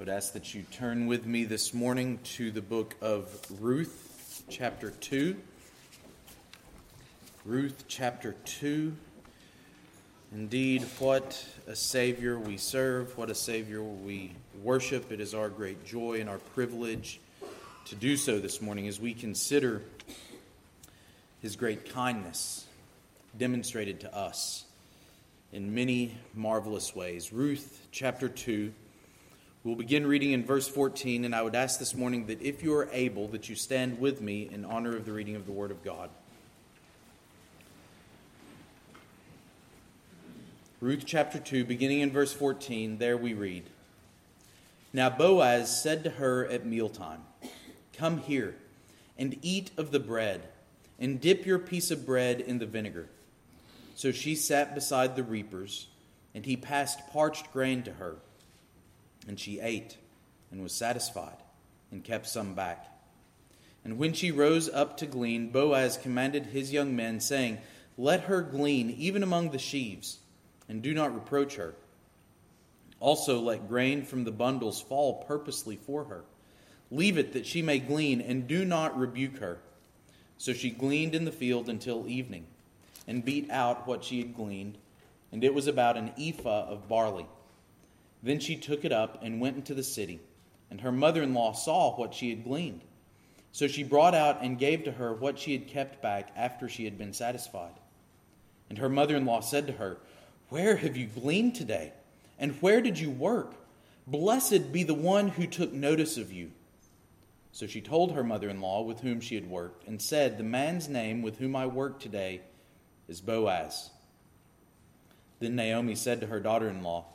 would ask that you turn with me this morning to the book of Ruth, chapter 2. Ruth, chapter 2. Indeed, what a Savior we serve, what a Savior we worship. It is our great joy and our privilege to do so this morning as we consider His great kindness demonstrated to us in many marvelous ways. Ruth, chapter 2 We'll begin reading in verse 14, and I would ask this morning that if you are able, that you stand with me in honor of the reading of the Word of God. Ruth chapter 2, beginning in verse 14, there we read Now Boaz said to her at mealtime, Come here and eat of the bread, and dip your piece of bread in the vinegar. So she sat beside the reapers, and he passed parched grain to her. And she ate and was satisfied, and kept some back. And when she rose up to glean, Boaz commanded his young men, saying, Let her glean even among the sheaves, and do not reproach her. Also, let grain from the bundles fall purposely for her. Leave it that she may glean, and do not rebuke her. So she gleaned in the field until evening, and beat out what she had gleaned, and it was about an ephah of barley. Then she took it up and went into the city, and her mother in law saw what she had gleaned. So she brought out and gave to her what she had kept back after she had been satisfied. And her mother in law said to her, Where have you gleaned today? And where did you work? Blessed be the one who took notice of you. So she told her mother in law with whom she had worked, and said, The man's name with whom I work today is Boaz. Then Naomi said to her daughter in law,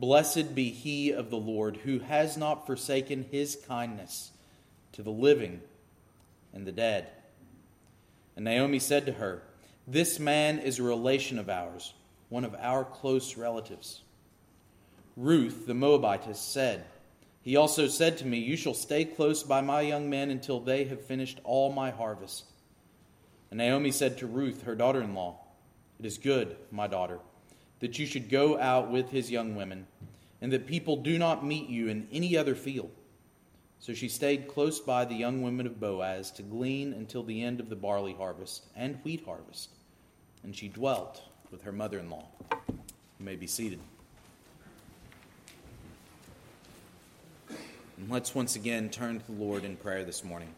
Blessed be he of the Lord who has not forsaken his kindness to the living and the dead. And Naomi said to her, This man is a relation of ours, one of our close relatives. Ruth the Moabitess said, He also said to me, You shall stay close by my young men until they have finished all my harvest. And Naomi said to Ruth, her daughter in law, It is good, my daughter that you should go out with his young women, and that people do not meet you in any other field. So she stayed close by the young women of Boaz to glean until the end of the barley harvest and wheat harvest. And she dwelt with her mother in law. You may be seated. And let's once again turn to the Lord in prayer this morning.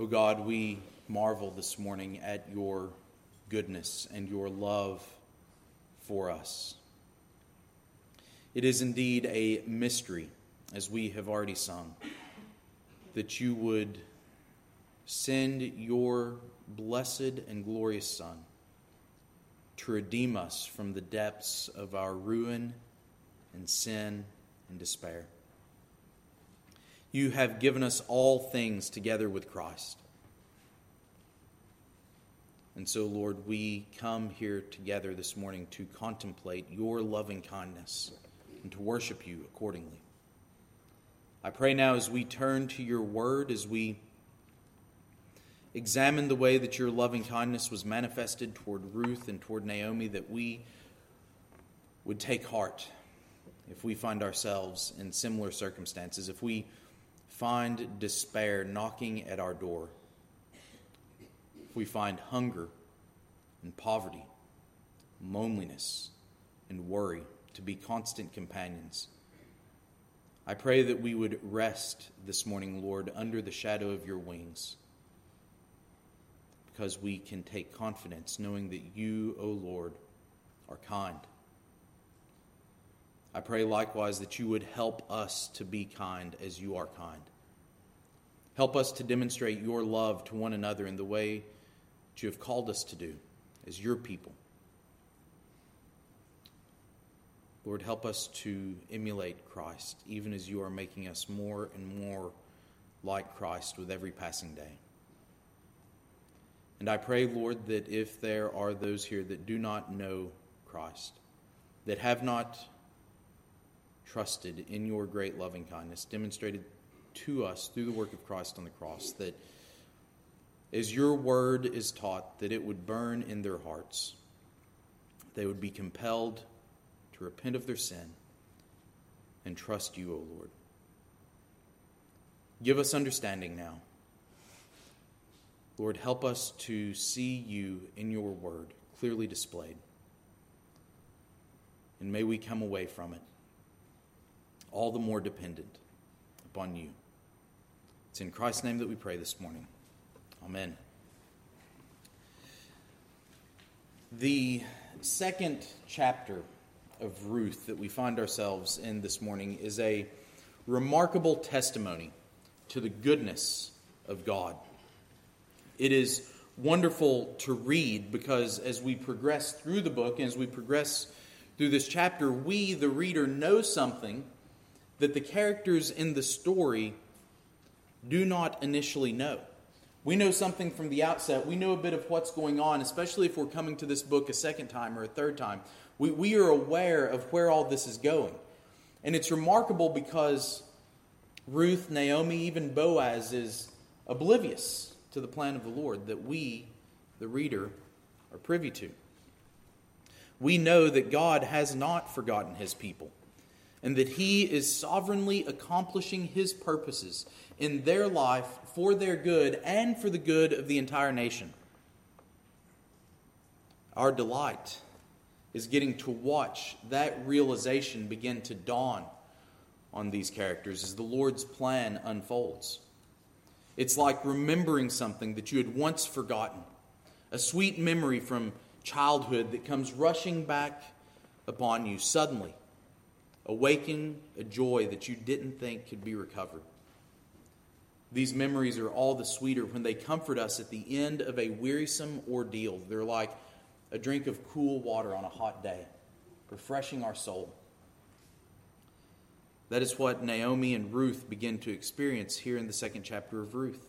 Oh God, we marvel this morning at your goodness and your love for us. It is indeed a mystery, as we have already sung, that you would send your blessed and glorious Son to redeem us from the depths of our ruin and sin and despair. You have given us all things together with Christ and so, Lord, we come here together this morning to contemplate your loving kindness and to worship you accordingly. I pray now as we turn to your word, as we examine the way that your loving kindness was manifested toward Ruth and toward Naomi, that we would take heart if we find ourselves in similar circumstances, if we find despair knocking at our door we find hunger and poverty, loneliness and worry to be constant companions. I pray that we would rest this morning, Lord, under the shadow of your wings, because we can take confidence knowing that you, O Lord, are kind. I pray likewise that you would help us to be kind as you are kind. Help us to demonstrate your love to one another in the way that you have called us to do as your people. Lord, help us to emulate Christ, even as you are making us more and more like Christ with every passing day. And I pray, Lord, that if there are those here that do not know Christ, that have not trusted in your great loving kindness demonstrated to us through the work of Christ on the cross, that as your word is taught, that it would burn in their hearts, they would be compelled to repent of their sin and trust you, O Lord. Give us understanding now. Lord, help us to see you in your word clearly displayed. And may we come away from it all the more dependent upon you. It's in Christ's name that we pray this morning. Amen. The second chapter of Ruth that we find ourselves in this morning is a remarkable testimony to the goodness of God. It is wonderful to read because as we progress through the book and as we progress through this chapter, we, the reader, know something that the characters in the story do not initially know. We know something from the outset. We know a bit of what's going on, especially if we're coming to this book a second time or a third time. We, we are aware of where all this is going. And it's remarkable because Ruth, Naomi, even Boaz is oblivious to the plan of the Lord that we, the reader, are privy to. We know that God has not forgotten his people and that he is sovereignly accomplishing his purposes in their life for their good and for the good of the entire nation. Our delight is getting to watch that realization begin to dawn on these characters as the Lord's plan unfolds. It's like remembering something that you had once forgotten, a sweet memory from childhood that comes rushing back upon you suddenly, awakening a joy that you didn't think could be recovered. These memories are all the sweeter when they comfort us at the end of a wearisome ordeal. They're like a drink of cool water on a hot day, refreshing our soul. That is what Naomi and Ruth begin to experience here in the second chapter of Ruth.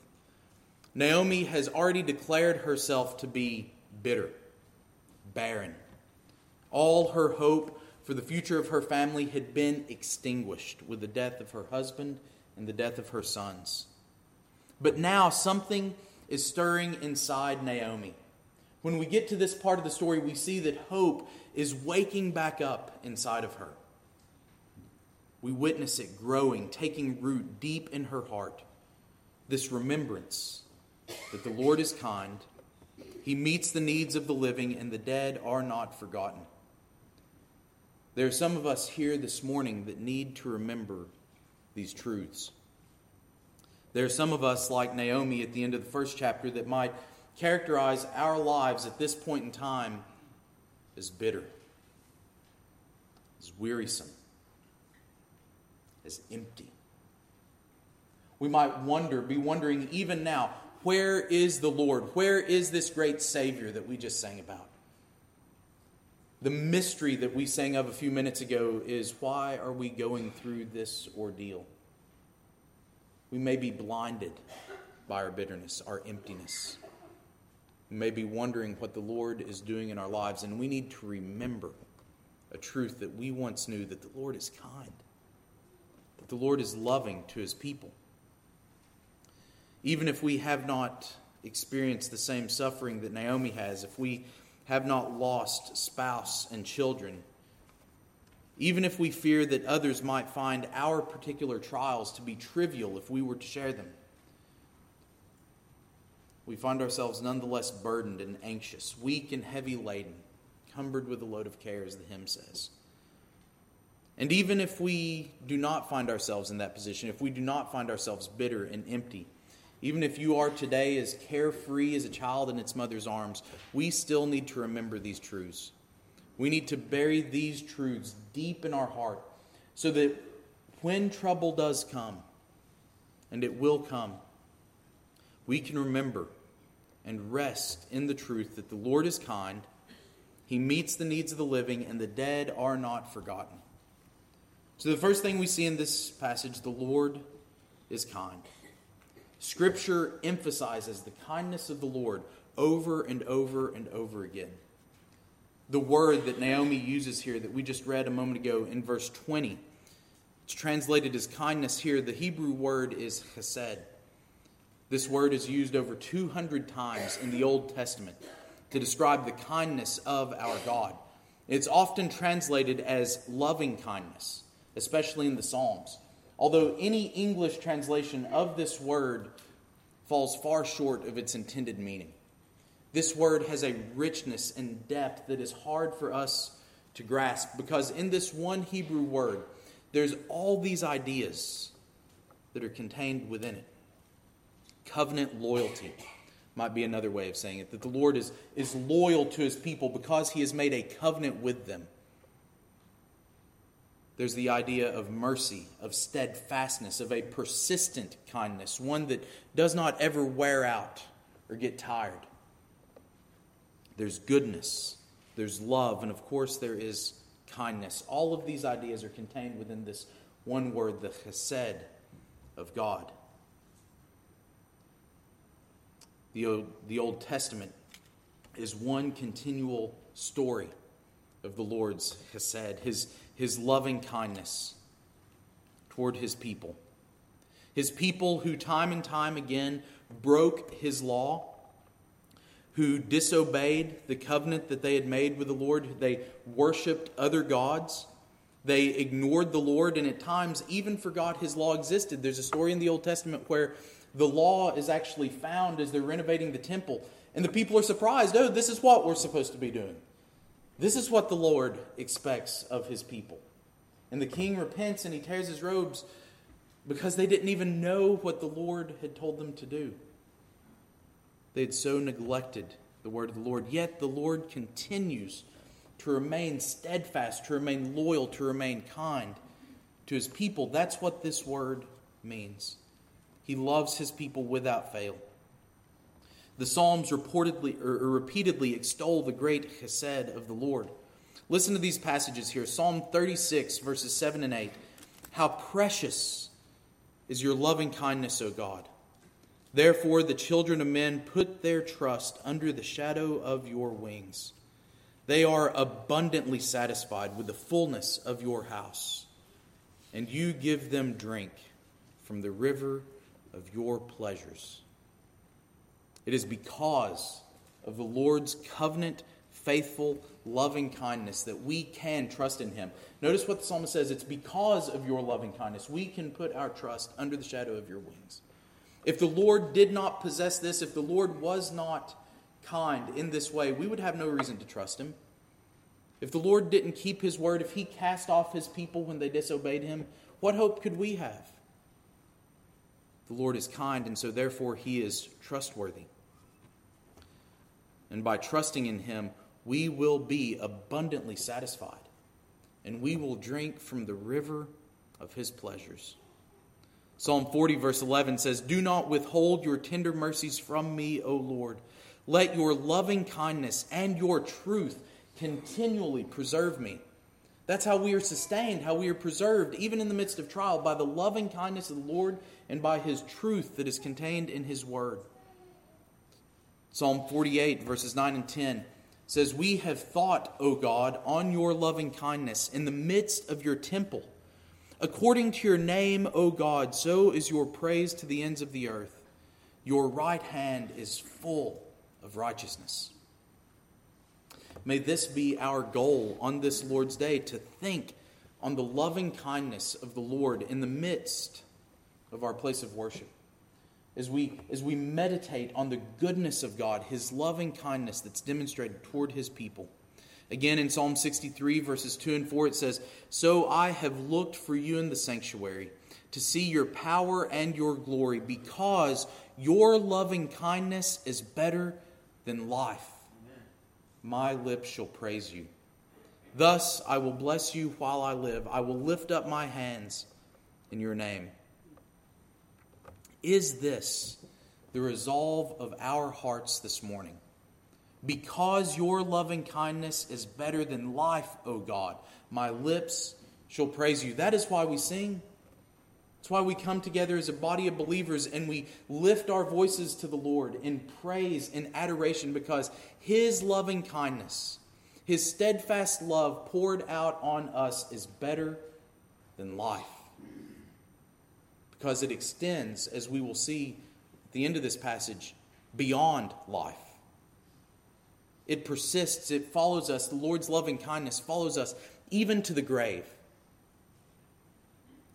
Naomi has already declared herself to be bitter, barren. All her hope for the future of her family had been extinguished with the death of her husband and the death of her sons. But now something is stirring inside Naomi. When we get to this part of the story, we see that hope is waking back up inside of her. We witness it growing, taking root deep in her heart. This remembrance that the Lord is kind, He meets the needs of the living, and the dead are not forgotten. There are some of us here this morning that need to remember these truths. There are some of us, like Naomi at the end of the first chapter, that might characterize our lives at this point in time as bitter, as wearisome, as empty. We might wonder, be wondering even now, where is the Lord? Where is this great Savior that we just sang about? The mystery that we sang of a few minutes ago is why are we going through this ordeal? We may be blinded by our bitterness, our emptiness. We may be wondering what the Lord is doing in our lives, and we need to remember a truth that we once knew that the Lord is kind, that the Lord is loving to his people. Even if we have not experienced the same suffering that Naomi has, if we have not lost spouse and children, even if we fear that others might find our particular trials to be trivial if we were to share them. We find ourselves nonetheless burdened and anxious, weak and heavy laden, cumbered with a load of care, as the hymn says. And even if we do not find ourselves in that position, if we do not find ourselves bitter and empty, even if you are today as carefree as a child in its mother's arms, we still need to remember these truths. We need to bury these truths deep in our heart so that when trouble does come, and it will come, we can remember and rest in the truth that the Lord is kind, He meets the needs of the living, and the dead are not forgotten. So, the first thing we see in this passage, the Lord is kind. Scripture emphasizes the kindness of the Lord over and over and over again the word that Naomi uses here that we just read a moment ago in verse 20. It's translated as kindness here. The Hebrew word is chesed. This word is used over 200 times in the Old Testament to describe the kindness of our God. It's often translated as loving kindness, especially in the Psalms. Although any English translation of this word falls far short of its intended meaning. This word has a richness and depth that is hard for us to grasp because in this one Hebrew word, there's all these ideas that are contained within it. Covenant loyalty might be another way of saying it that the Lord is, is loyal to his people because he has made a covenant with them. There's the idea of mercy, of steadfastness, of a persistent kindness, one that does not ever wear out or get tired. There's goodness, there's love, and of course, there is kindness. All of these ideas are contained within this one word, the chesed of God. The Old, the Old Testament is one continual story of the Lord's chesed, his, his loving kindness toward his people. His people who time and time again broke his law, who disobeyed the covenant that they had made with the Lord, they worshiped other gods. They ignored the Lord, and at times even forgot his law existed. There's a story in the Old Testament where the law is actually found as they're renovating the temple. And the people are surprised oh, this is what we're supposed to be doing. This is what the Lord expects of his people. And the king repents and he tears his robes because they didn't even know what the Lord had told them to do. They had so neglected the word of the Lord. Yet the Lord continues to remain steadfast, to remain loyal, to remain kind to his people. That's what this word means. He loves his people without fail. The Psalms reportedly or, repeatedly extol the great chesed of the Lord. Listen to these passages here Psalm 36, verses 7 and 8. How precious is your loving kindness, O God! Therefore, the children of men put their trust under the shadow of your wings. They are abundantly satisfied with the fullness of your house, and you give them drink from the river of your pleasures. It is because of the Lord's covenant, faithful, loving kindness that we can trust in Him. Notice what the psalmist says it's because of your loving kindness we can put our trust under the shadow of your wings. If the Lord did not possess this, if the Lord was not kind in this way, we would have no reason to trust Him. If the Lord didn't keep His word, if He cast off His people when they disobeyed Him, what hope could we have? The Lord is kind, and so therefore he is trustworthy. And by trusting in him, we will be abundantly satisfied, and we will drink from the river of his pleasures. Psalm 40, verse 11 says, Do not withhold your tender mercies from me, O Lord. Let your loving kindness and your truth continually preserve me. That's how we are sustained, how we are preserved, even in the midst of trial, by the loving kindness of the Lord and by his truth that is contained in his word. Psalm 48, verses 9 and 10 says, We have thought, O God, on your loving kindness in the midst of your temple. According to your name, O God, so is your praise to the ends of the earth. Your right hand is full of righteousness. May this be our goal on this Lord's Day to think on the loving kindness of the Lord in the midst of our place of worship. As we, as we meditate on the goodness of God, His loving kindness that's demonstrated toward His people. Again, in Psalm 63, verses 2 and 4, it says, So I have looked for you in the sanctuary to see your power and your glory, because your loving kindness is better than life my lips shall praise you. Thus I will bless you while I live. I will lift up my hands in your name. Is this the resolve of our hearts this morning? Because your loving kindness is better than life, O God, my lips shall praise you. That is why we sing. That's why we come together as a body of believers and we lift our voices to the Lord in praise and adoration because His loving kindness, His steadfast love poured out on us is better than life. Because it extends, as we will see at the end of this passage, beyond life. It persists, it follows us. The Lord's loving kindness follows us even to the grave.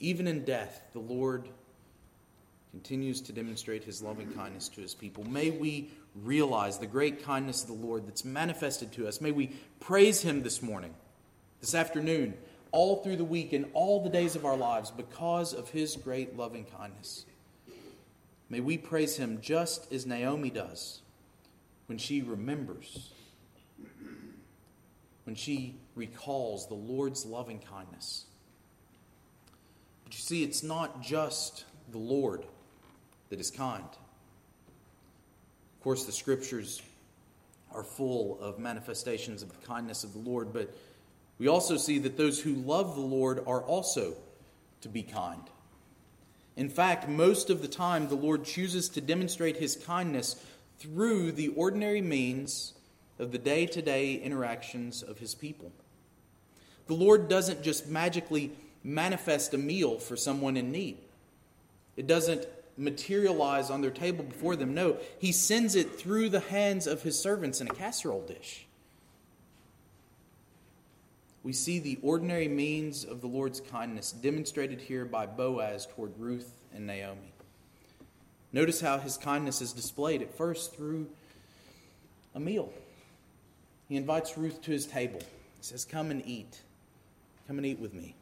Even in death, the Lord continues to demonstrate his loving kindness to his people. May we realize the great kindness of the Lord that's manifested to us. May we praise him this morning, this afternoon, all through the week, and all the days of our lives because of his great loving kindness. May we praise him just as Naomi does when she remembers, when she recalls the Lord's loving kindness. But you see, it's not just the Lord that is kind. Of course, the scriptures are full of manifestations of the kindness of the Lord, but we also see that those who love the Lord are also to be kind. In fact, most of the time, the Lord chooses to demonstrate his kindness through the ordinary means of the day to day interactions of his people. The Lord doesn't just magically manifest a meal for someone in need, it doesn't materialize on their table before them. No, He sends it through the hands of His servants in a casserole dish. We see the ordinary means of the Lord's kindness demonstrated here by Boaz toward Ruth and Naomi. Notice how his kindness is displayed at first through a meal. He invites Ruth to his table. He says, Come and eat. Come and eat with me.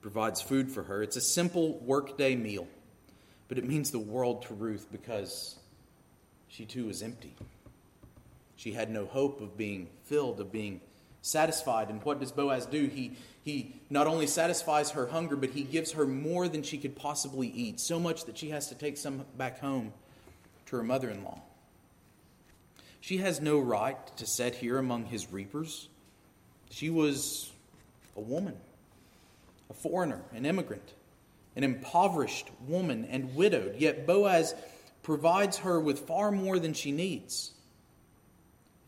Provides food for her. It's a simple workday meal, but it means the world to Ruth because she too is empty. She had no hope of being filled, of being satisfied. And what does Boaz do? He, he not only satisfies her hunger, but he gives her more than she could possibly eat, so much that she has to take some back home to her mother in law. She has no right to set here among his reapers. She was a woman, a foreigner, an immigrant, an impoverished woman, and widowed. Yet Boaz provides her with far more than she needs.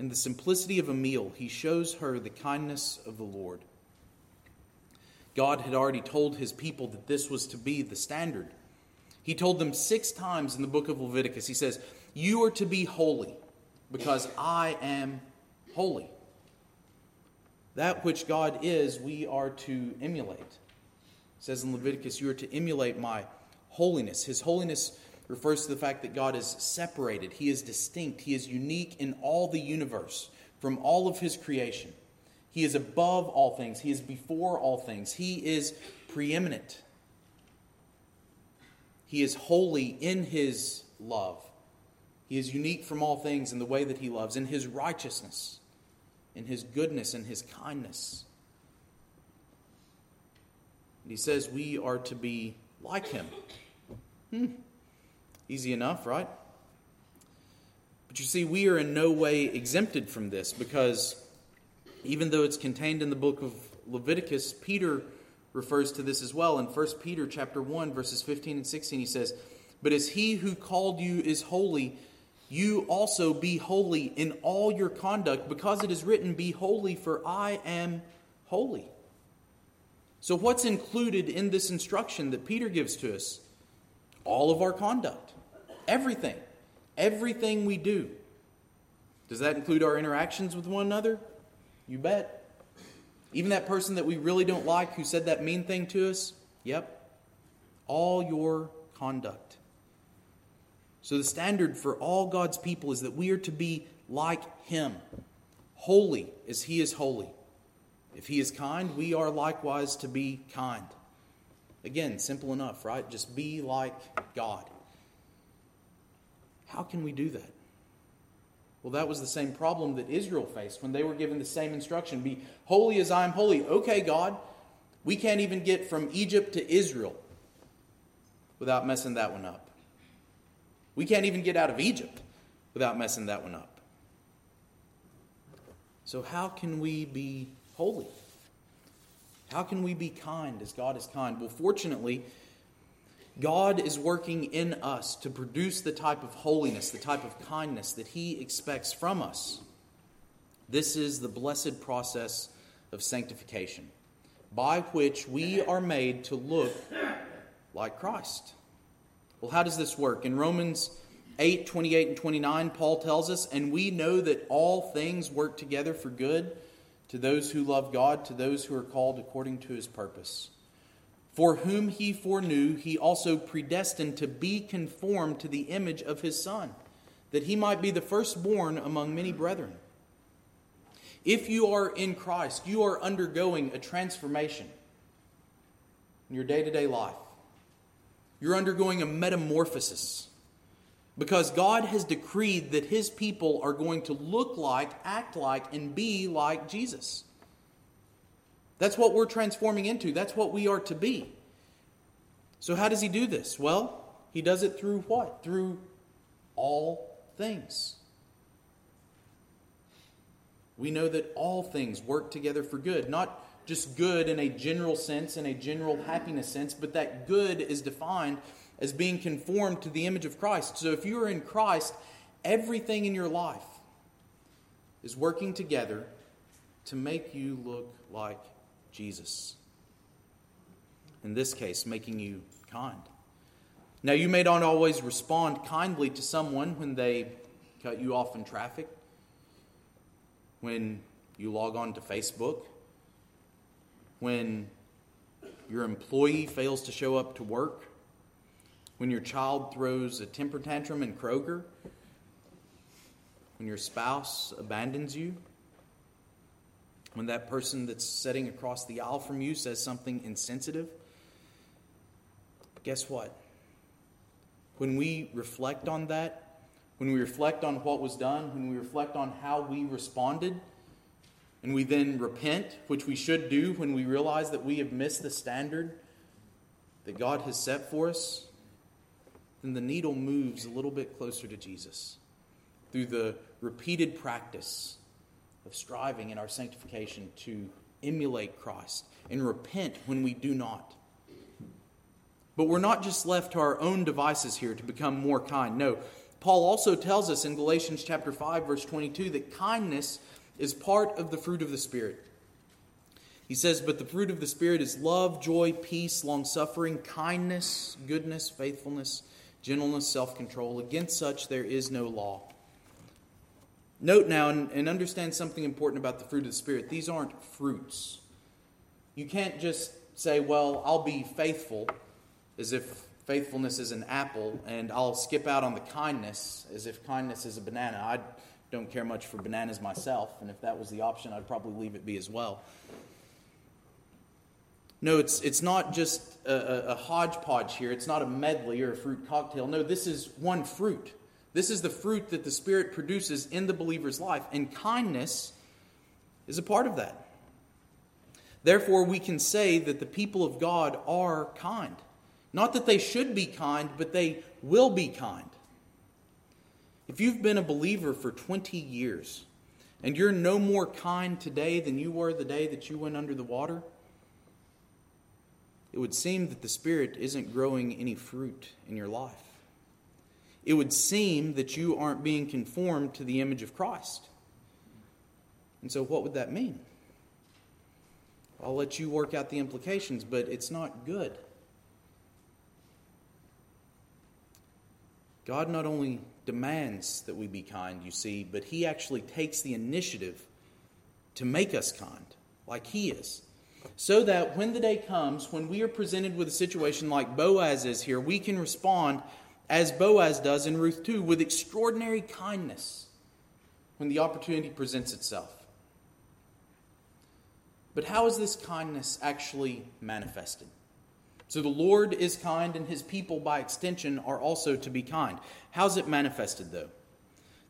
In the simplicity of a meal, he shows her the kindness of the Lord. God had already told his people that this was to be the standard. He told them six times in the book of Leviticus, He says, You are to be holy because I am holy. That which God is, we are to emulate. It says in Leviticus, You are to emulate my holiness. His holiness refers to the fact that God is separated, He is distinct, He is unique in all the universe from all of His creation. He is above all things, He is before all things, He is preeminent. He is holy in His love. He is unique from all things in the way that He loves, in His righteousness, in His goodness, and His kindness. And He says we are to be like Him. Hmm. Easy enough, right? But you see, we are in no way exempted from this because even though it's contained in the book of Leviticus, Peter refers to this as well. In 1 Peter chapter 1, verses 15 and 16, he says, But as he who called you is holy, you also be holy in all your conduct, because it is written, Be holy, for I am holy. So, what's included in this instruction that Peter gives to us? All of our conduct. Everything. Everything we do. Does that include our interactions with one another? You bet. Even that person that we really don't like who said that mean thing to us? Yep. All your conduct. So, the standard for all God's people is that we are to be like Him, holy as He is holy. If He is kind, we are likewise to be kind. Again, simple enough, right? Just be like God. How can we do that? Well, that was the same problem that Israel faced when they were given the same instruction be holy as I am holy. Okay, God, we can't even get from Egypt to Israel without messing that one up. We can't even get out of Egypt without messing that one up. So, how can we be holy? How can we be kind as God is kind? Well, fortunately, God is working in us to produce the type of holiness, the type of kindness that He expects from us. This is the blessed process of sanctification, by which we are made to look like Christ. Well, how does this work? In Romans 8 28 and 29, Paul tells us, And we know that all things work together for good to those who love God, to those who are called according to his purpose. For whom he foreknew, he also predestined to be conformed to the image of his Son, that he might be the firstborn among many brethren. If you are in Christ, you are undergoing a transformation in your day to day life. You're undergoing a metamorphosis because God has decreed that his people are going to look like, act like, and be like Jesus. That's what we're transforming into. That's what we are to be. So, how does he do this? Well, he does it through what? Through all things. We know that all things work together for good, not just good in a general sense, in a general happiness sense, but that good is defined as being conformed to the image of Christ. So if you are in Christ, everything in your life is working together to make you look like Jesus. In this case, making you kind. Now, you may not always respond kindly to someone when they cut you off in traffic, when you log on to Facebook, when your employee fails to show up to work, when your child throws a temper tantrum in Kroger, when your spouse abandons you, when that person that's sitting across the aisle from you says something insensitive. Guess what? When we reflect on that, when we reflect on what was done, when we reflect on how we responded, and we then repent, which we should do when we realize that we have missed the standard that God has set for us, then the needle moves a little bit closer to Jesus through the repeated practice of striving in our sanctification to emulate Christ and repent when we do not. But we're not just left to our own devices here to become more kind. No, Paul also tells us in Galatians chapter 5 verse 22 that kindness is part of the fruit of the Spirit. He says, But the fruit of the Spirit is love, joy, peace, long suffering, kindness, goodness, faithfulness, gentleness, self control. Against such there is no law. Note now and, and, understand something important about the fruit of the Spirit. These aren't fruits. You can't just say, Well, I'll be faithful, as if faithfulness is an apple, and I'll skip out on the kindness, as if kindness is a banana. I don't care much for bananas myself, and if that was the option, I'd probably leave it be as well. No, it's, it's not just a, a, hodgepodge here. It's not a medley or a fruit cocktail. No, this is one fruit. This is the fruit that the Spirit produces in the believer's life, and kindness is a part of that. Therefore, we can say that the people of God are kind. Not that they should be kind, but they will be kind. If you've been a believer for 20 years and you're no more kind today than you were the day that you went under the water, it would seem that the Spirit isn't growing any fruit in your life. It would seem that you aren't being conformed to the image of Christ. And so, what would that mean? I'll let you work out the implications, but it's not good. God not only demands that we be kind, you see, but He actually takes the initiative to make us kind, like He is so that when the day comes, when we are presented with a situation like Boaz is here, we can respond as Boaz does in Ruth 2 with extraordinary kindness when the opportunity presents itself. But how is this kindness actually manifested? So the Lord is kind, and his people, by extension, are also to be kind. How's it manifested, though?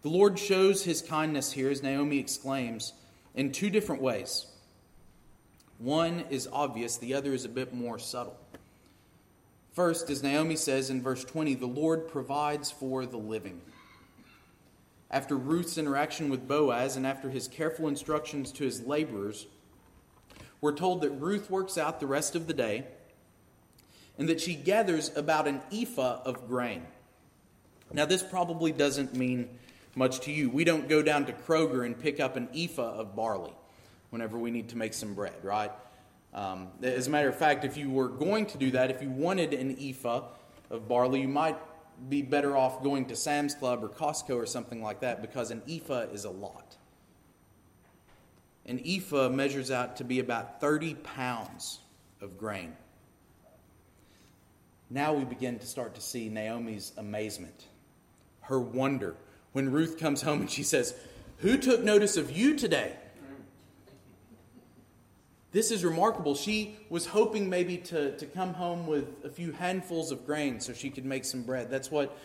The Lord shows his kindness here, as Naomi exclaims, in two different ways. One is obvious, the other is a bit more subtle. First, as Naomi says in verse 20, the Lord provides for the living. After Ruth's interaction with Boaz and after his careful instructions to his laborers, we're told that Ruth works out the rest of the day and that she gathers about an ephah of grain. Now, this probably doesn't mean much to you. We don't go down to Kroger and pick up an ephah of barley whenever we need to make some bread, right? Um, as a matter of fact, if you were going to do that, if you wanted an ephah of barley, you might be better off going to Sam's Club or Costco or something like that because an ephah is a lot. An ephah measures out to be about 30 pounds of grain. Now we begin to start to see Naomi's amazement, her wonder when Ruth comes home and she says, Who took notice of you today? This is remarkable. She was hoping maybe to, to come home with a few handfuls of grain so she could make some bread. That's what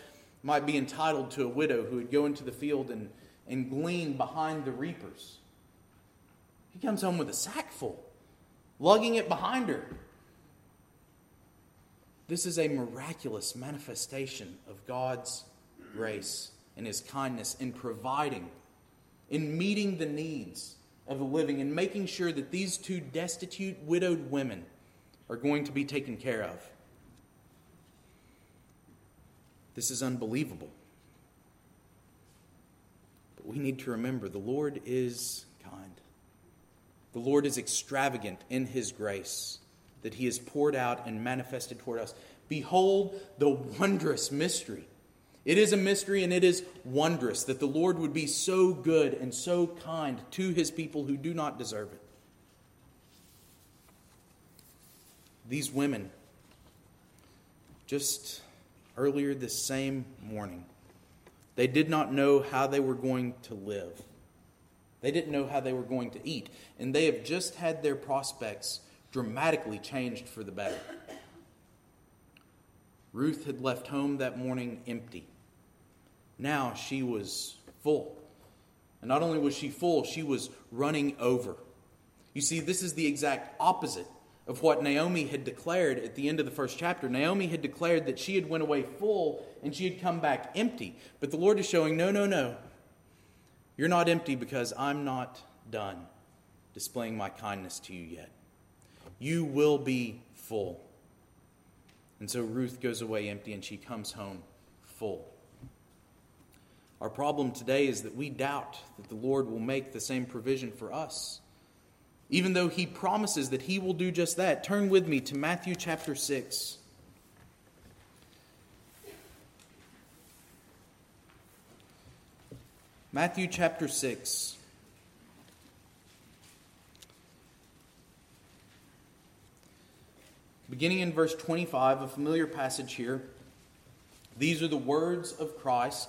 might be entitled to a widow who would go into the field and, and glean behind the reapers. He comes home with a sack full, lugging it behind her. This is a miraculous manifestation of God's grace and His kindness in providing, in meeting the needs of the living and making sure that these two destitute, widowed women are going to be taken care of. This is unbelievable. But we need to remember the Lord is kind. The Lord is extravagant in his grace that he has poured out and manifested toward us. Behold the wondrous mystery it is a mystery and it is wondrous that the Lord would be so good and so kind to his people who do not deserve it. These women, just earlier this same morning, they did not know how they were going to live. They didn't know how they were going to eat. And they have just had their prospects dramatically changed for the better. Ruth had left home that morning empty. Now she was full. And not only was she full, she was running over. You see, this is the exact opposite of what Naomi had declared at the end of the first chapter. Naomi had declared that she had went away full and she had come back empty. But the Lord is showing, no, no, no. You're not empty because I'm not done displaying my kindness to you yet. You will be full. And so Ruth goes away empty and she comes home full. Our problem today is that we doubt that the Lord will make the same provision for us. Even though He promises that He will do just that. Turn with me to Matthew chapter 6. Matthew chapter 6. Beginning in verse 25, a familiar passage here. These are the words of Christ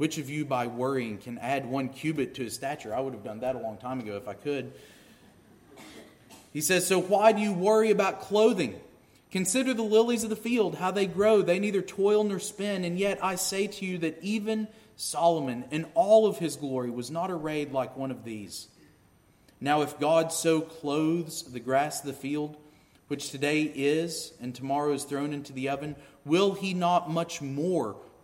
Which of you, by worrying, can add one cubit to his stature? I would have done that a long time ago if I could. He says, So why do you worry about clothing? Consider the lilies of the field, how they grow. They neither toil nor spin. And yet I say to you that even Solomon, in all of his glory, was not arrayed like one of these. Now, if God so clothes the grass of the field, which today is and tomorrow is thrown into the oven, will he not much more?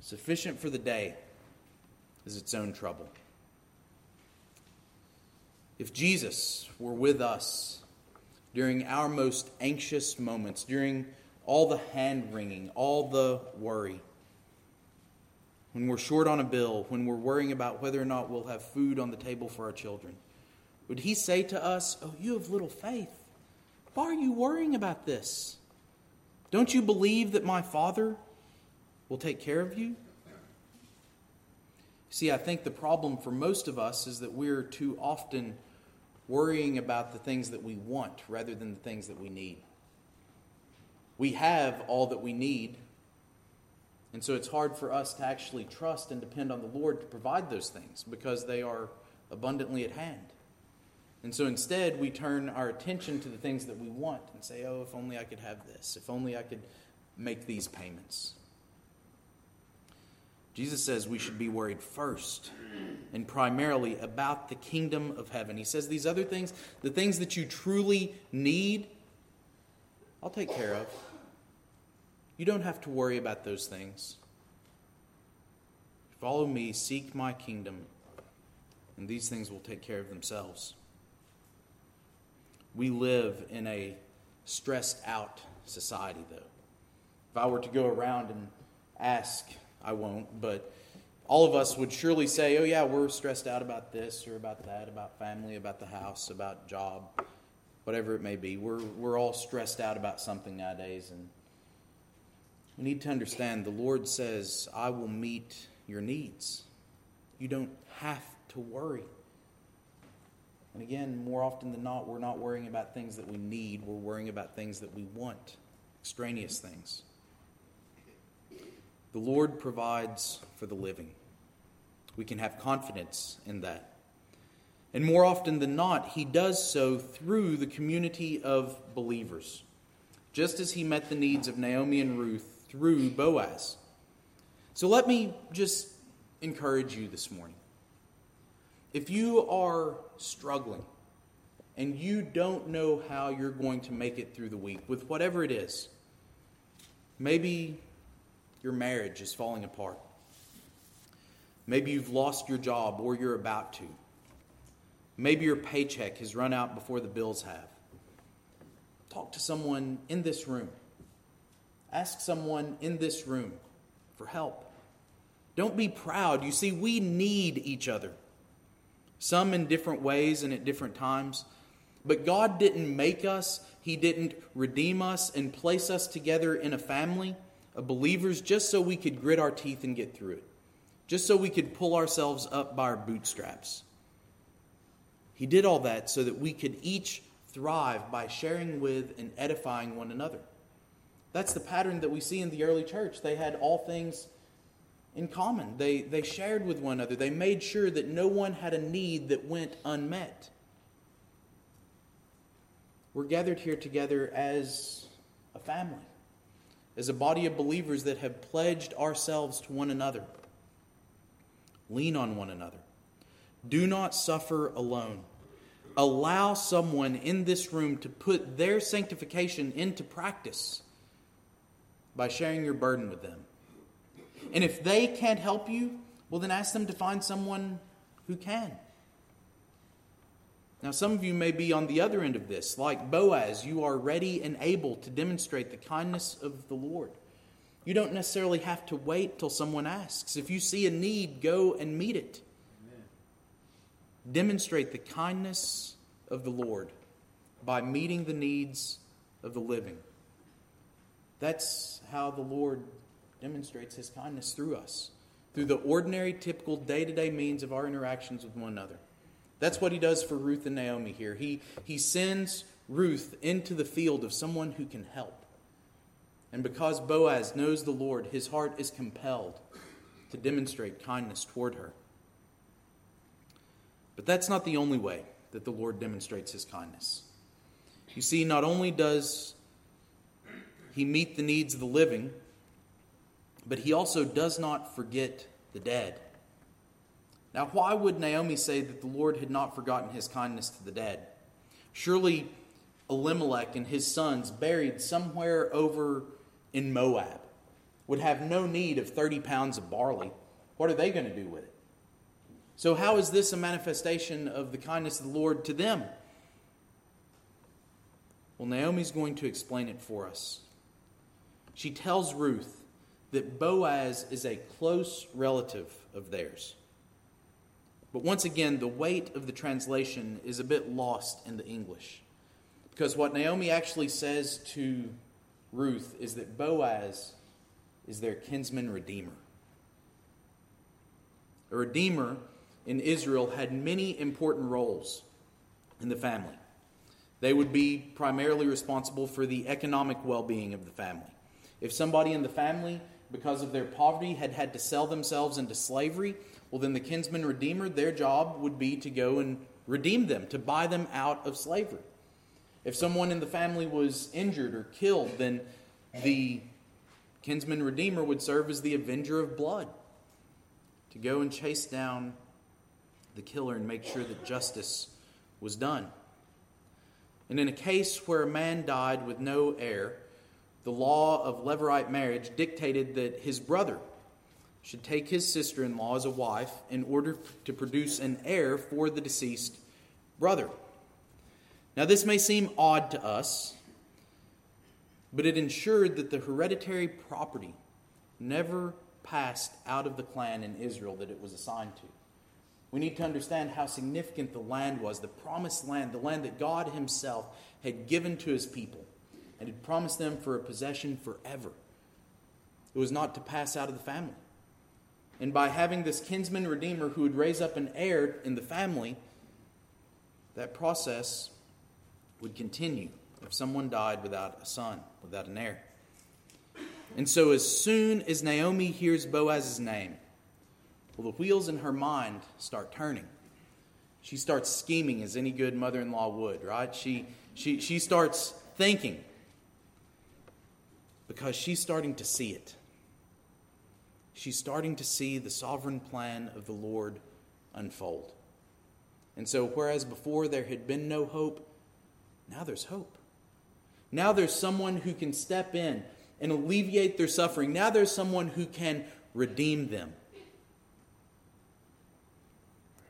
Sufficient for the day is its own trouble. If Jesus were with us during our most anxious moments, during all the hand wringing, all the worry, when we're short on a bill, when we're worrying about whether or not we'll have food on the table for our children, would he say to us, Oh, you have little faith? Why are you worrying about this? Don't you believe that my Father will take care of you? See, I think the problem for most of us is that we're too often worrying about the things that we want rather than the things that we need. We have all that we need, And so it's hard for us to actually trust and depend on the Lord to provide those things because they are abundantly at hand. And so instead, we turn our attention to the things that we want and say, oh, if only I could have this, if only I could make these payments. Jesus says we should be worried first and primarily about the kingdom of heaven. He says these other things, the things that you truly need, I'll take care of. You don't have to worry about those things. Follow me, seek my kingdom, and these things will take care of themselves. We live in a stressed out society, though. If I were to go around and ask, I won't, but all of us would surely say, oh, yeah, we're stressed out about this or about that, about family, about the house, about job, whatever it may be. We're, we're all stressed out about something nowadays. And we need to understand the Lord says, I will meet your needs. You don't have to worry. And again, more often than not, we're not worrying about things that we need, we're worrying about things that we want, extraneous things. The Lord provides for the living. We can have confidence in that. And more often than not, He does so through the community of believers, just as He met the needs of Naomi and Ruth through Boaz. So let me just encourage you this morning. If you are struggling and you don't know how you're going to make it through the week with whatever it is, maybe your marriage is falling apart. Maybe you've lost your job or you're about to. Maybe your paycheck has run out before the bills have. Talk to someone in this room. Ask someone in this room for help. Don't be proud. You see, we need each other, some in different ways and at different times. But God didn't make us, He didn't redeem us and place us together in a family of believers just so we could grit our teeth and get through it, just so we could pull ourselves up by our bootstraps. He did all that so that we could each thrive by sharing with and edifying one another. That's the pattern that we see in the early church. They had all things in common, they, they shared with one another, they made sure that no one had a need that went unmet. We're gathered here together as a family as a body of believers that have pledged ourselves to one another. Lean on one another. Do not suffer alone. Allow someone in this room to put their sanctification into practice by sharing your burden with them. And if they can't help you, well, then ask them to find someone who can. Now, some of you may be on the other end of this. Like Boaz, you are ready and able to demonstrate the kindness of the Lord. You don't necessarily have to wait till someone asks. If you see a need, go and meet it. Amen. Demonstrate the kindness of the Lord by meeting the needs of the living. That's how the Lord demonstrates his kindness through us, through the ordinary, typical, day to day means of our interactions with one another. That's what he does for Ruth and Naomi here. He, he sends Ruth into the field of someone who can help. And because Boaz knows the Lord, his heart is compelled to demonstrate kindness toward her. But that's not the only way that the Lord demonstrates his kindness. You see, not only does he meet the needs of the living, but he also does not forget the dead. Now, why would Naomi say that the Lord had not forgotten his kindness to the dead? Surely Elimelech and his sons, buried somewhere over in Moab, would have no need of 30 pounds of barley. What are they going to do with it? So, how is this a manifestation of the kindness of the Lord to them? Well, Naomi's going to explain it for us. She tells Ruth that Boaz is a close relative of theirs. But once again, the weight of the translation is a bit lost in the English. Because what Naomi actually says to Ruth is that Boaz is their kinsman redeemer. A redeemer in Israel had many important roles in the family. They would be primarily responsible for the economic well being of the family. If somebody in the family because of their poverty, had had to sell themselves into slavery, well, then the kinsman redeemer, their job would be to go and redeem them, to buy them out of slavery. If someone in the family was injured or killed, then the kinsman redeemer would serve as the avenger of blood, to go and chase down the killer and make sure that justice was done. And in a case where a man died with no heir, the law of levirate marriage dictated that his brother should take his sister in law as a wife in order to produce an heir for the deceased brother. Now, this may seem odd to us, but it ensured that the hereditary property never passed out of the clan in Israel that it was assigned to. We need to understand how significant the land was, the promised land, the land that God Himself had given to His people and had promised them for a possession forever. It was not to pass out of the family. And by having this kinsman redeemer who would raise up an heir in the family, that process would continue if someone died without a son, without an heir. And so, as soon as Naomi hears Boaz's name, well, the wheels in her mind start turning. She starts scheming as any good mother in law would, right? She, she, she starts thinking because she's starting to see it she's starting to see the sovereign plan of the Lord unfold. And so, whereas before there had been no hope, now there's hope. Now there's someone who can step in and alleviate their suffering. Now there's someone who can redeem them.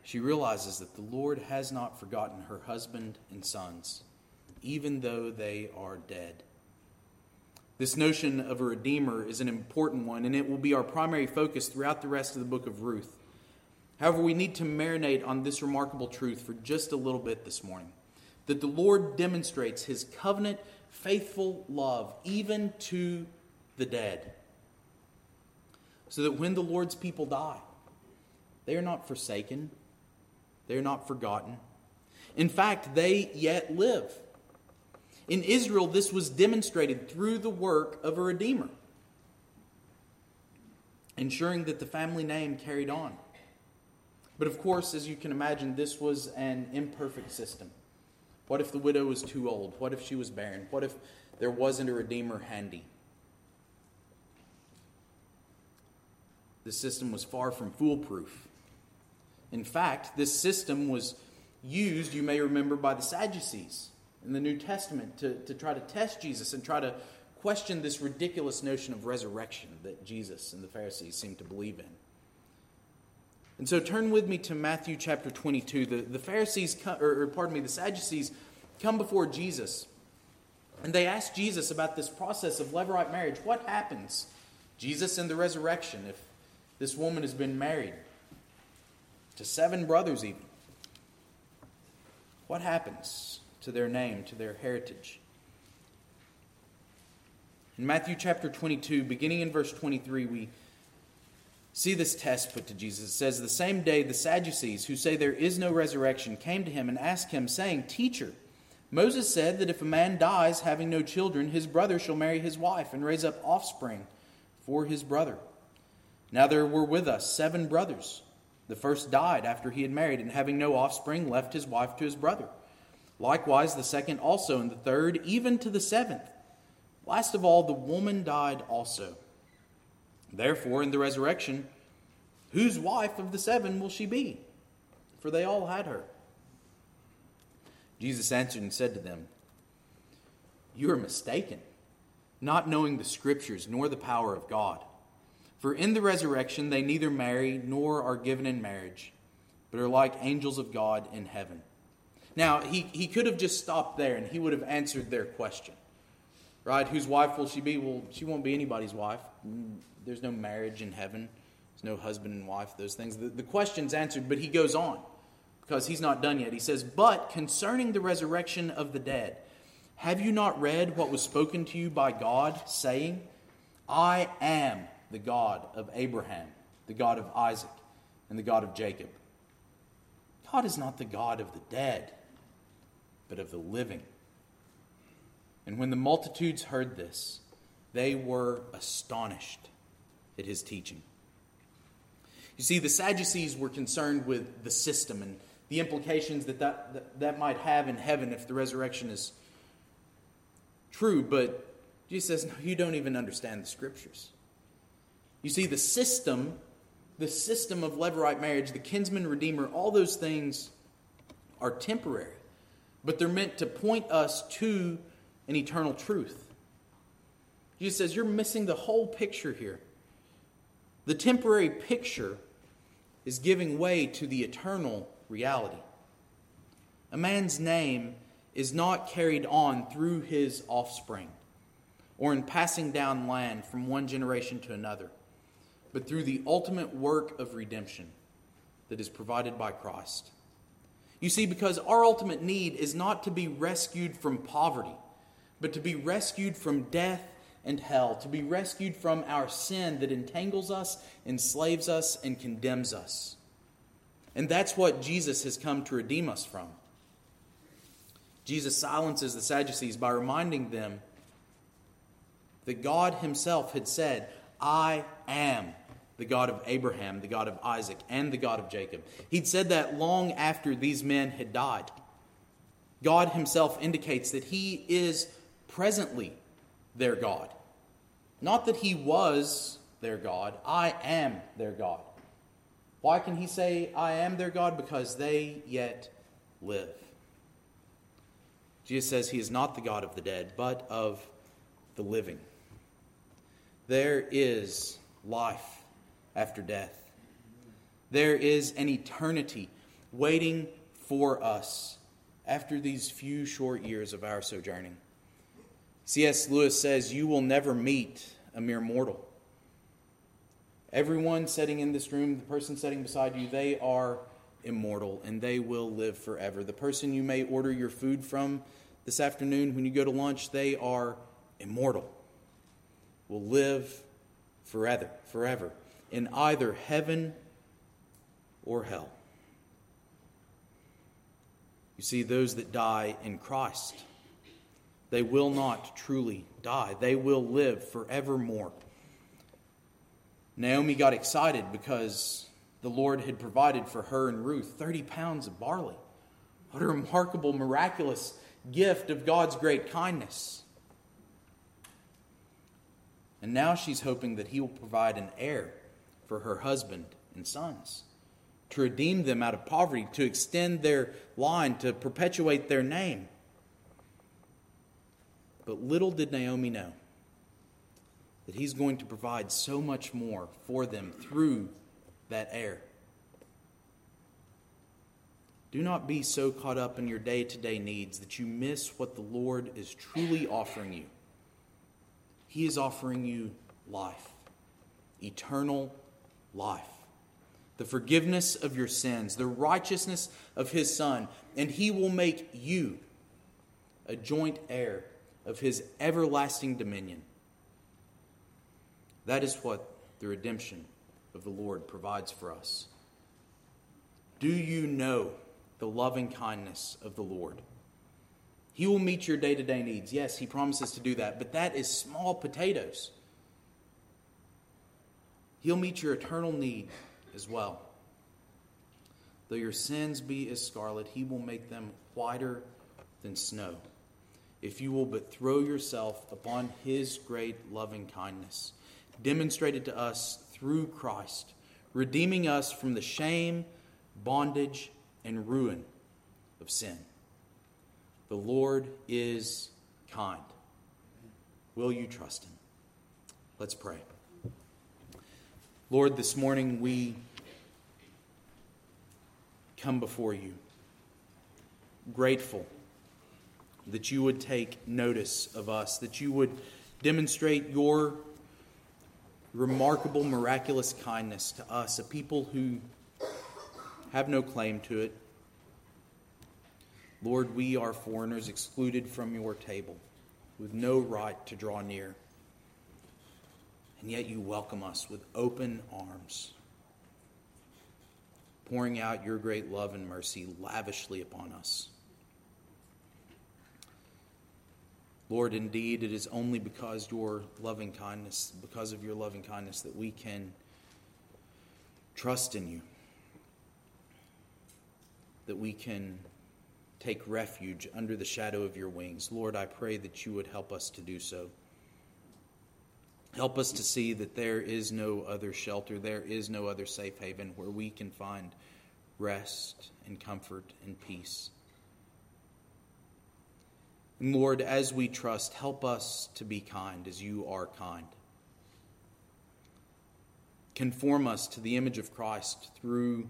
She realizes that the Lord has not forgotten her husband and sons, even though they are dead. This notion of a redeemer is an important one, and it will be our primary focus throughout the rest of the book of Ruth. However, we need to marinate on this remarkable truth for just a little bit this morning that the Lord demonstrates his covenant, faithful love, even to the dead. So that when the Lord's people die, they are not forsaken, they are not forgotten. In fact, they yet live. In Israel, this was demonstrated through the work of a Redeemer, ensuring that the family name carried on. But of course, as you can imagine, this was an imperfect system. What if the widow was too old? What if she was barren? What if there wasn't a Redeemer handy? The system was far from foolproof. In fact, this system was used, you may remember, by the Sadducees in the New Testament to, to try to test Jesus and try to question this ridiculous notion of resurrection that Jesus and the Pharisees seem to believe in. And so turn with me to Matthew chapter 22. The, the Pharisees, come, or, or pardon me, the Sadducees come before Jesus and they ask Jesus about this process of levirate marriage. What happens, Jesus, in the resurrection if this woman has been married to seven brothers, even? What happens? To their name, to their heritage. In Matthew chapter 22, beginning in verse 23, we see this test put to Jesus. It says, The same day the Sadducees, who say there is no resurrection, came to him and asked him, saying, Teacher, Moses said that if a man dies having no children, his brother shall marry his wife and raise up offspring for his brother. Now there were with us seven brothers. The first died after he had married, and having no offspring, left his wife to his brother. Likewise, the second also, and the third, even to the seventh. Last of all, the woman died also. Therefore, in the resurrection, whose wife of the seven will she be? For they all had her. Jesus answered and said to them, You are mistaken, not knowing the Scriptures nor the power of God. For in the resurrection they neither marry nor are given in marriage, but are like angels of God in heaven. Now, he, he could have just stopped there and he would have answered their question. Right? Whose wife will she be? Well, she won't be anybody's wife. There's no marriage in heaven, there's no husband and wife, those things. The, the question's answered, but he goes on because he's not done yet. He says, But concerning the resurrection of the dead, have you not read what was spoken to you by God, saying, I am the God of Abraham, the God of Isaac, and the God of Jacob? God is not the God of the dead but of the living. And when the multitudes heard this, they were astonished. at his teaching. You see, the Sadducees were concerned with the system and the implications that that, that, that might have in heaven if the resurrection is true, but Jesus says, no, you don't even understand the scriptures. You see, the system, the system of Levirate marriage, the kinsman redeemer, all those things are temporary, but they're meant to point us to an eternal truth. Jesus says, You're missing the whole picture here. The temporary picture is giving way to the eternal reality. A man's name is not carried on through his offspring or in passing down land from one generation to another, but through the ultimate work of redemption that is provided by Christ. You see, because our ultimate need is not to be rescued from poverty, but to be rescued from death and hell, to be rescued from our sin that entangles us, enslaves us, and condemns us. And that's what Jesus has come to redeem us from. Jesus silences the Sadducees by reminding them that God Himself had said, I am the God of Abraham, the God of Isaac, and the God of Jacob. He'd said that long after these men had died. God Himself indicates that He is presently their God. Not that He was their God, I am their God. Why can He say, I am their God? Because they yet live. Jesus says he is not the God of the dead, but of the living. There is life after death. There is an eternity waiting for us after these few short years of our sojourning. C.S. Lewis says, You will never meet a mere mortal. Everyone sitting in this room, the person sitting beside you, they are immortal and they will live forever. The person you may order your food from this afternoon when you go to lunch, they are immortal, will live forever, forever in either heaven or hell. You see, those that die in Christ, they will not truly die. They will live forevermore. Naomi got excited because the Lord had provided for her and Ruth 30 pounds of barley. What a remarkable, miraculous gift of God's great kindness. And now she's hoping that He will provide an heir for her husband and sons, to redeem them out of poverty, to extend their line, to perpetuate their name. But little did Naomi know that He's going to provide so much more for them through that heir. Do not be so caught up in your day to day needs that you miss what the Lord is truly offering you. He is offering you life, eternal life, the forgiveness of your sins, the righteousness of His Son, and He will make you a joint heir of His everlasting dominion. That is what the redemption of the Lord provides for us. Do you know? the loving kindness of the Lord. He will meet your day to day needs. Yes, He promises to do that, but that is small potatoes. He'll meet your eternal need as well. Though your sins be as scarlet, He will make them whiter than snow. If you will but throw yourself upon His great loving kindness, demonstrated to us through Christ, redeeming us from the shame, bondage, and ruin of sin. The Lord is kind. Will you trust him? Let's pray. Lord, this morning we come before you, grateful that you would take notice of us, that you would demonstrate your remarkable, miraculous kindness to us, a people who have no claim to it. Lord, we are foreigners excluded from your table with no right to draw near. And yet you welcome us with open arms, pouring out your great love and mercy lavishly upon us. Lord, indeed, it is only because your loving kindness, because of your loving kindness, that we can trust in you, that we can take refuge under the shadow of your wings. Lord, I pray that you would help us to do so. Help us to see that there is no other shelter, there is no other safe haven where we can find rest and comfort and peace. And Lord, as we trust, help us to be kind as you are kind. Conform us to the image of Christ through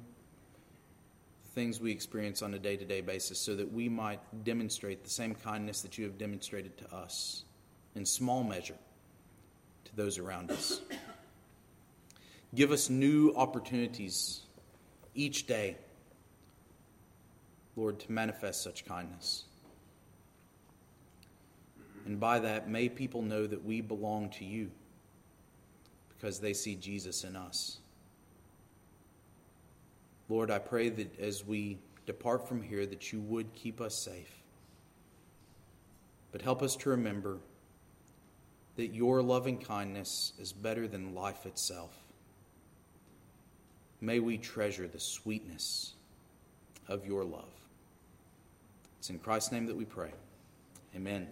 things we experience on a day to day basis so that we might demonstrate the same kindness that you have demonstrated to us in small measure to those around us. Give us new opportunities each day, Lord, to manifest such kindness. And by that, may people know that we belong to you because they see Jesus in us. Lord, I pray that as we depart from here that you would keep us safe. But help us to remember that your loving kindness is better than life itself. May we treasure the sweetness of your love. It's in Christ's name that we pray. Amen.